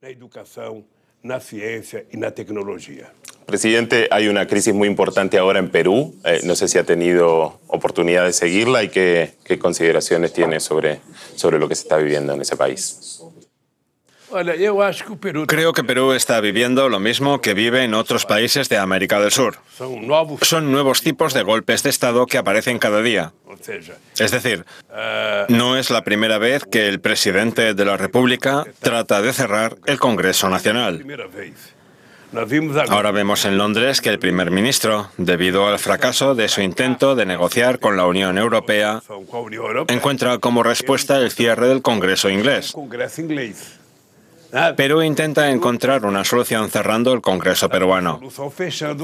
na educação, na ciência e na tecnologia. Presidente, hay una crisis muy importante ahora en Perú. Eh, no sé si ha tenido oportunidad de seguirla y qué, qué consideraciones tiene sobre, sobre lo que se está viviendo en ese país. Creo que Perú está viviendo lo mismo que vive en otros países de América del Sur. Son nuevos tipos de golpes de Estado que aparecen cada día. Es decir, no es la primera vez que el presidente de la República trata de cerrar el Congreso Nacional. Ahora vemos en Londres que el primer ministro, debido al fracaso de su intento de negociar con la Unión Europea, encuentra como respuesta el cierre del Congreso inglés. Perú intenta encontrar una solución cerrando el Congreso peruano.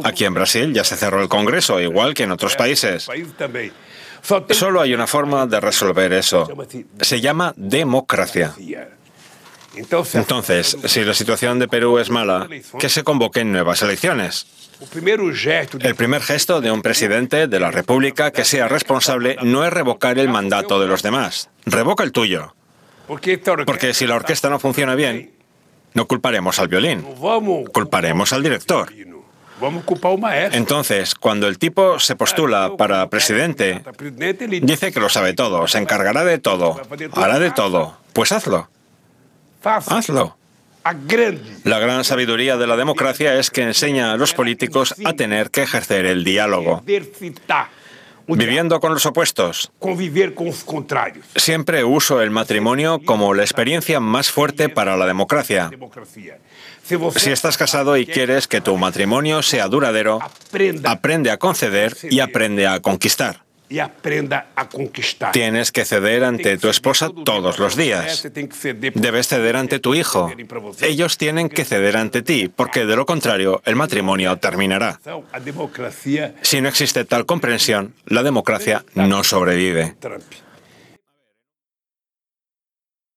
Aquí en Brasil ya se cerró el Congreso, igual que en otros países. Solo hay una forma de resolver eso. Se llama democracia. Entonces, si la situación de Perú es mala, que se convoquen nuevas elecciones. El primer gesto de un presidente de la República que sea responsable no es revocar el mandato de los demás. Revoca el tuyo. Porque si la orquesta no funciona bien, no culparemos al violín, culparemos al director. Entonces, cuando el tipo se postula para presidente, dice que lo sabe todo, se encargará de todo, hará de todo. Pues hazlo, hazlo. La gran sabiduría de la democracia es que enseña a los políticos a tener que ejercer el diálogo, viviendo con los opuestos. Siempre uso el matrimonio como la experiencia más fuerte para la democracia. Si estás casado y quieres que tu matrimonio sea duradero, aprende a conceder y aprende a conquistar. E aprenda a conquistar. Tienes que ceder ante tu esposa todos los días. Debes ceder ante tu hijo. Ellos tienen que ceder ante ti, porque de lo contrario el matrimonio terminará. Si no existe tal comprensión, la democracia no sobrevive.